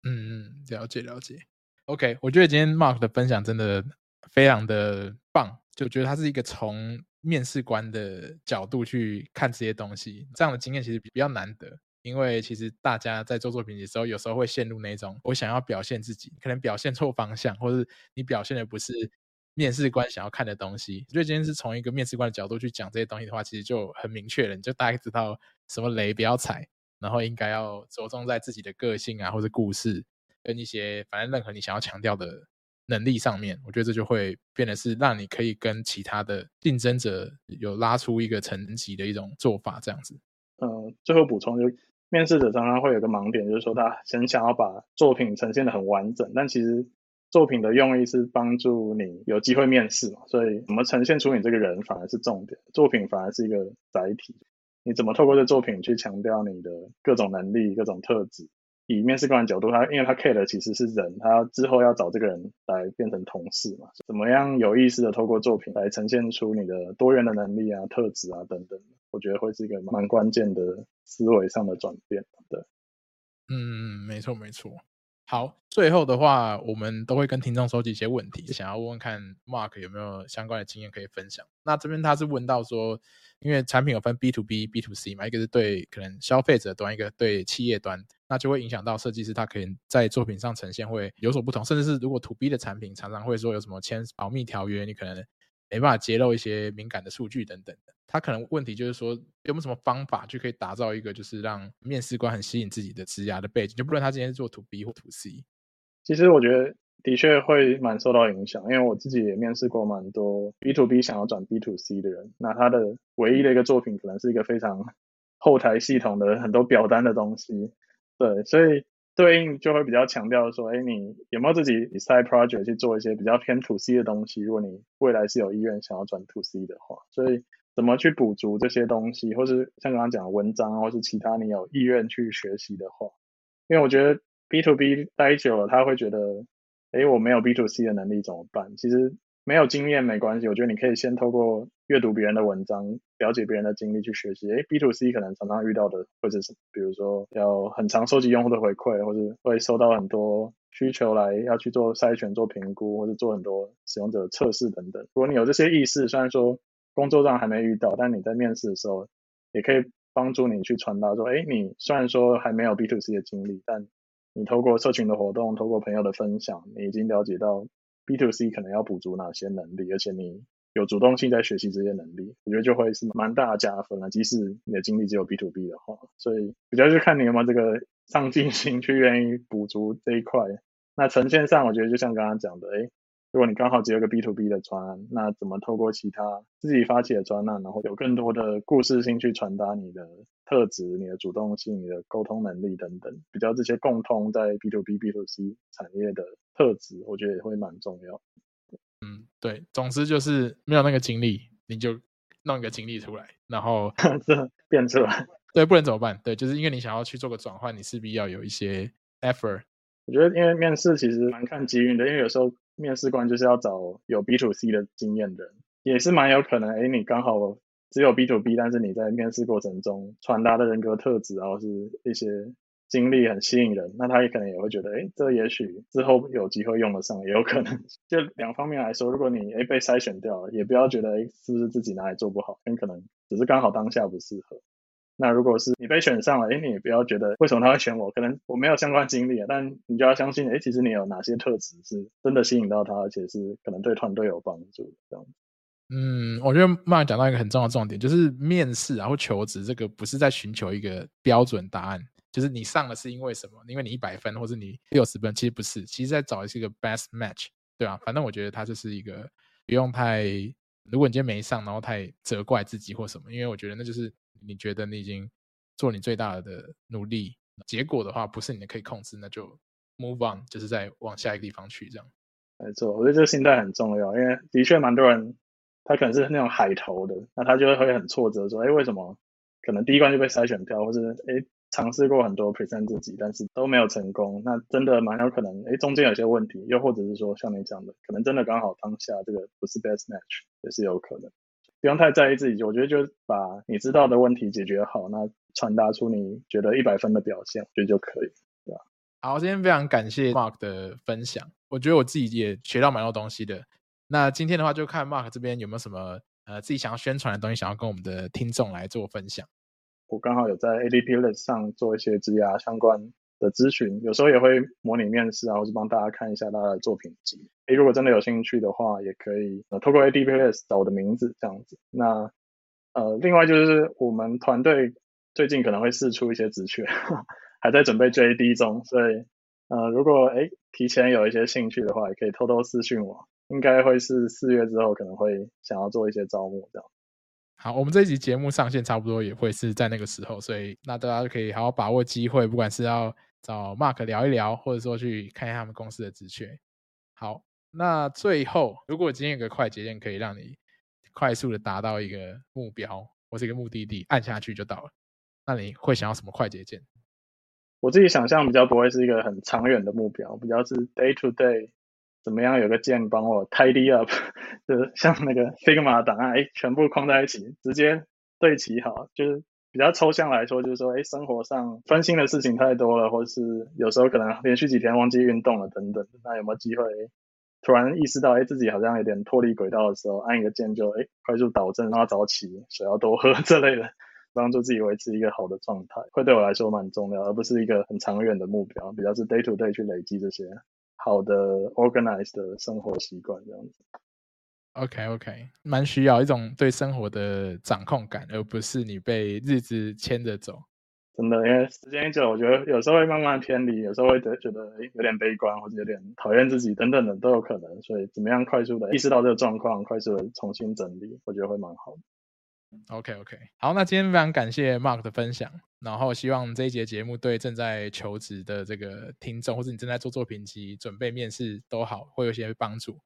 嗯嗯，了解了解。OK，我觉得今天 Mark 的分享真的非常的棒，就觉得他是一个从面试官的角度去看这些东西，这样的经验其实比较难得。因为其实大家在做作品的时候，有时候会陷入那种我想要表现自己，可能表现错方向，或者你表现的不是。面试官想要看的东西，所以今天是从一个面试官的角度去讲这些东西的话，其实就很明确了，你就大概知道什么雷不要踩，然后应该要着重在自己的个性啊，或者故事跟一些反正任何你想要强调的能力上面，我觉得这就会变得是让你可以跟其他的竞争者有拉出一个层级的一种做法，这样子。嗯，最后补充就面试者常常会有个盲点，就是说他很想要把作品呈现得很完整，但其实。作品的用意是帮助你有机会面试嘛，所以怎么呈现出你这个人反而是重点，作品反而是一个载体。你怎么透过这作品去强调你的各种能力、各种特质？以面试官的角度，他因为他 care 的其实是人，他之后要找这个人来变成同事嘛，怎么样有意识的透过作品来呈现出你的多元的能力啊、特质啊等等，我觉得会是一个蛮关键的思维上的转变。对，嗯，没错，没错。好，最后的话，我们都会跟听众收集一些问题，想要问问看 Mark 有没有相关的经验可以分享。那这边他是问到说，因为产品有分 B to B、B to C 嘛，一个是对可能消费者端，一个对企业端，那就会影响到设计师他可能在作品上呈现会有所不同，甚至是如果 To B 的产品常常会说有什么签保密条约，你可能。没办法揭露一些敏感的数据等等的，他可能问题就是说有没有什么方法就可以打造一个就是让面试官很吸引自己的职涯的背景，就不论他今天是做 To B 或 To C。其实我觉得的确会蛮受到影响，因为我自己也面试过蛮多 B to B 想要转 B to C 的人，那他的唯一的一个作品可能是一个非常后台系统的很多表单的东西，对，所以。对应就会比较强调说，哎，你有没有自己 side project 去做一些比较偏 to C 的东西？如果你未来是有意愿想要转 to C 的话，所以怎么去补足这些东西，或是像刚刚讲的文章，或是其他你有意愿去学习的话，因为我觉得 B to B 待久了，他会觉得，哎，我没有 B to C 的能力怎么办？其实。没有经验没关系，我觉得你可以先透过阅读别人的文章，了解别人的经历去学习。诶，B to C 可能常常遇到的，或者是比如说要很常收集用户的回馈，或者会收到很多需求来要去做筛选、做评估，或者做很多使用者测试等等。如果你有这些意识，虽然说工作上还没遇到，但你在面试的时候也可以帮助你去传达说，诶，你虽然说还没有 B to C 的经历，但你透过社群的活动，透过朋友的分享，你已经了解到。B to C 可能要补足哪些能力，而且你有主动性在学习这些能力，我觉得就会是蛮大的加分了。即使你的经历只有 B to B 的话，所以比较就看你有没有这个上进心去愿意补足这一块。那呈现上，我觉得就像刚刚讲的，诶，如果你刚好只有个 B to B 的专案，那怎么透过其他自己发起的专案，然后有更多的故事性去传达你的特质、你的主动性、你的沟通能力等等，比较这些共通在 B to B、B to C 产业的。特质我觉得也会蛮重要。嗯，对，总之就是没有那个经历，你就弄一个经历出来，然后 <laughs> 变出来。对，不然怎么办？对，就是因为你想要去做个转换，你势必要有一些 effort。我觉得，因为面试其实蛮看机遇的，因为有时候面试官就是要找有 B to C 的经验的人，也是蛮有可能。哎，你刚好只有 B to B，但是你在面试过程中传达的人格特质，然后是一些。经历很吸引人，那他也可能也会觉得，哎，这也许之后有机会用得上，也有可能。<laughs> 就两方面来说，如果你哎被筛选掉了，也不要觉得哎是不是自己哪里做不好，很可能只是刚好当下不适合。那如果是你被选上了，哎，你也不要觉得为什么他会选我，可能我没有相关经历，但你就要相信，哎，其实你有哪些特质是真的吸引到他，而且是可能对团队有帮助这样。嗯，我觉得慢慢讲到一个很重要的重点，就是面试然后求职这个不是在寻求一个标准答案，就是你上了是因为什么？因为你一百分或者你六十分，其实不是，其实在找的是一个 best match，对吧？反正我觉得它就是一个不用太，如果你今天没上，然后太责怪自己或什么，因为我觉得那就是你觉得你已经做你最大的努力，结果的话不是你的可以控制，那就 move on，就是再往下一个地方去这样。没错，我觉得这个心态很重要，因为的确蛮多人。他可能是那种海投的，那他就会很挫折，说：“哎，为什么可能第一关就被筛选掉，或是哎尝试过很多 present 自己，但是都没有成功？那真的蛮有可能，哎中间有些问题，又或者是说像你讲的，可能真的刚好当下这个不是 best match，也是有可能。不用太在意自己，我觉得就把你知道的问题解决好，那传达出你觉得一百分的表现，我觉得就可以，对吧？好，今天非常感谢 Mark 的分享，我觉得我自己也学到蛮多东西的。那今天的话，就看 Mark 这边有没有什么呃自己想要宣传的东西，想要跟我们的听众来做分享。我刚好有在 ADP List 上做一些职涯相关的咨询，有时候也会模拟面试啊，或是帮大家看一下大家的作品集。诶，如果真的有兴趣的话，也可以呃透过 A D P S 找我的名字这样子。那呃，另外就是我们团队最近可能会试出一些职缺，<laughs> 还在准备 JD 中，所以呃，如果诶提前有一些兴趣的话，也可以偷偷私讯我。应该会是四月之后，可能会想要做一些招募这样。好，我们这一集节目上线差不多也会是在那个时候，所以那大家就可以好好把握机会，不管是要找 Mark 聊一聊，或者说去看一下他们公司的职缺。好，那最后，如果今天有个快捷键可以让你快速的达到一个目标或是一个目的地，按下去就到了，那你会想要什么快捷键？我自己想象比较不会是一个很长远的目标，比较是 day to day。怎么样有个键帮我 tidy up，<laughs> 就是像那个 Figma 档案，哎，全部框在一起，直接对齐好。就是比较抽象来说，就是说，哎，生活上分心的事情太多了，或是有时候可能连续几天忘记运动了等等。那有没有机会突然意识到，哎，自己好像有点脱离轨道的时候，按一个键就哎快速导正，然后早起，水要多喝 <laughs> 这类的，帮助自己维持一个好的状态，会对我来说蛮重要，而不是一个很长远的目标，比较是 day to day 去累积这些。好的，organized 的生活习惯这样子。OK OK，蛮需要一种对生活的掌控感，而不是你被日子牵着走。真的，因为时间一久，我觉得有时候会慢慢偏离，有时候会觉得有点悲观，或者有点讨厌自己等等的都有可能。所以，怎么样快速的意识到这个状况，快速的重新整理，我觉得会蛮好的。OK OK，好，那今天非常感谢 Mark 的分享，然后希望这一节节目对正在求职的这个听众，或者你正在做作品集、准备面试都好，会有些帮助。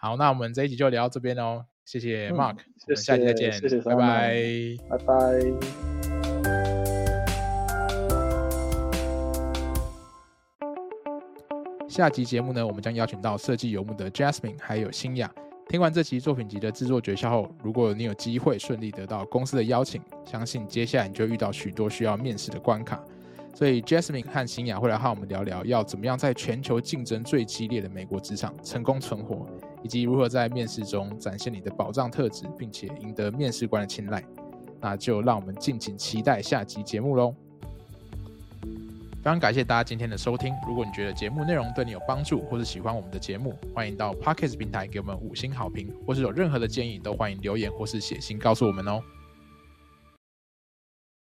好，那我们这一集就聊到这边哦，谢谢 Mark，嗯、谢谢，下期再见，谢谢，拜拜，拜拜。下集节目呢，我们将邀请到设计游牧的 Jasmine 还有新雅。听完这期作品集的制作诀窍后，如果你有机会顺利得到公司的邀请，相信接下来你就会遇到许多需要面试的关卡。所以，Jasmine 和新雅会来和我们聊聊，要怎么样在全球竞争最激烈的美国职场成功存活，以及如何在面试中展现你的宝藏特质，并且赢得面试官的青睐。那就让我们敬请期待下集节目喽。非常感谢大家今天的收听。如果你觉得节目内容对你有帮助，或是喜欢我们的节目，欢迎到 Podcast 平台给我们五星好评，或是有任何的建议，都欢迎留言或是写信告诉我们哦。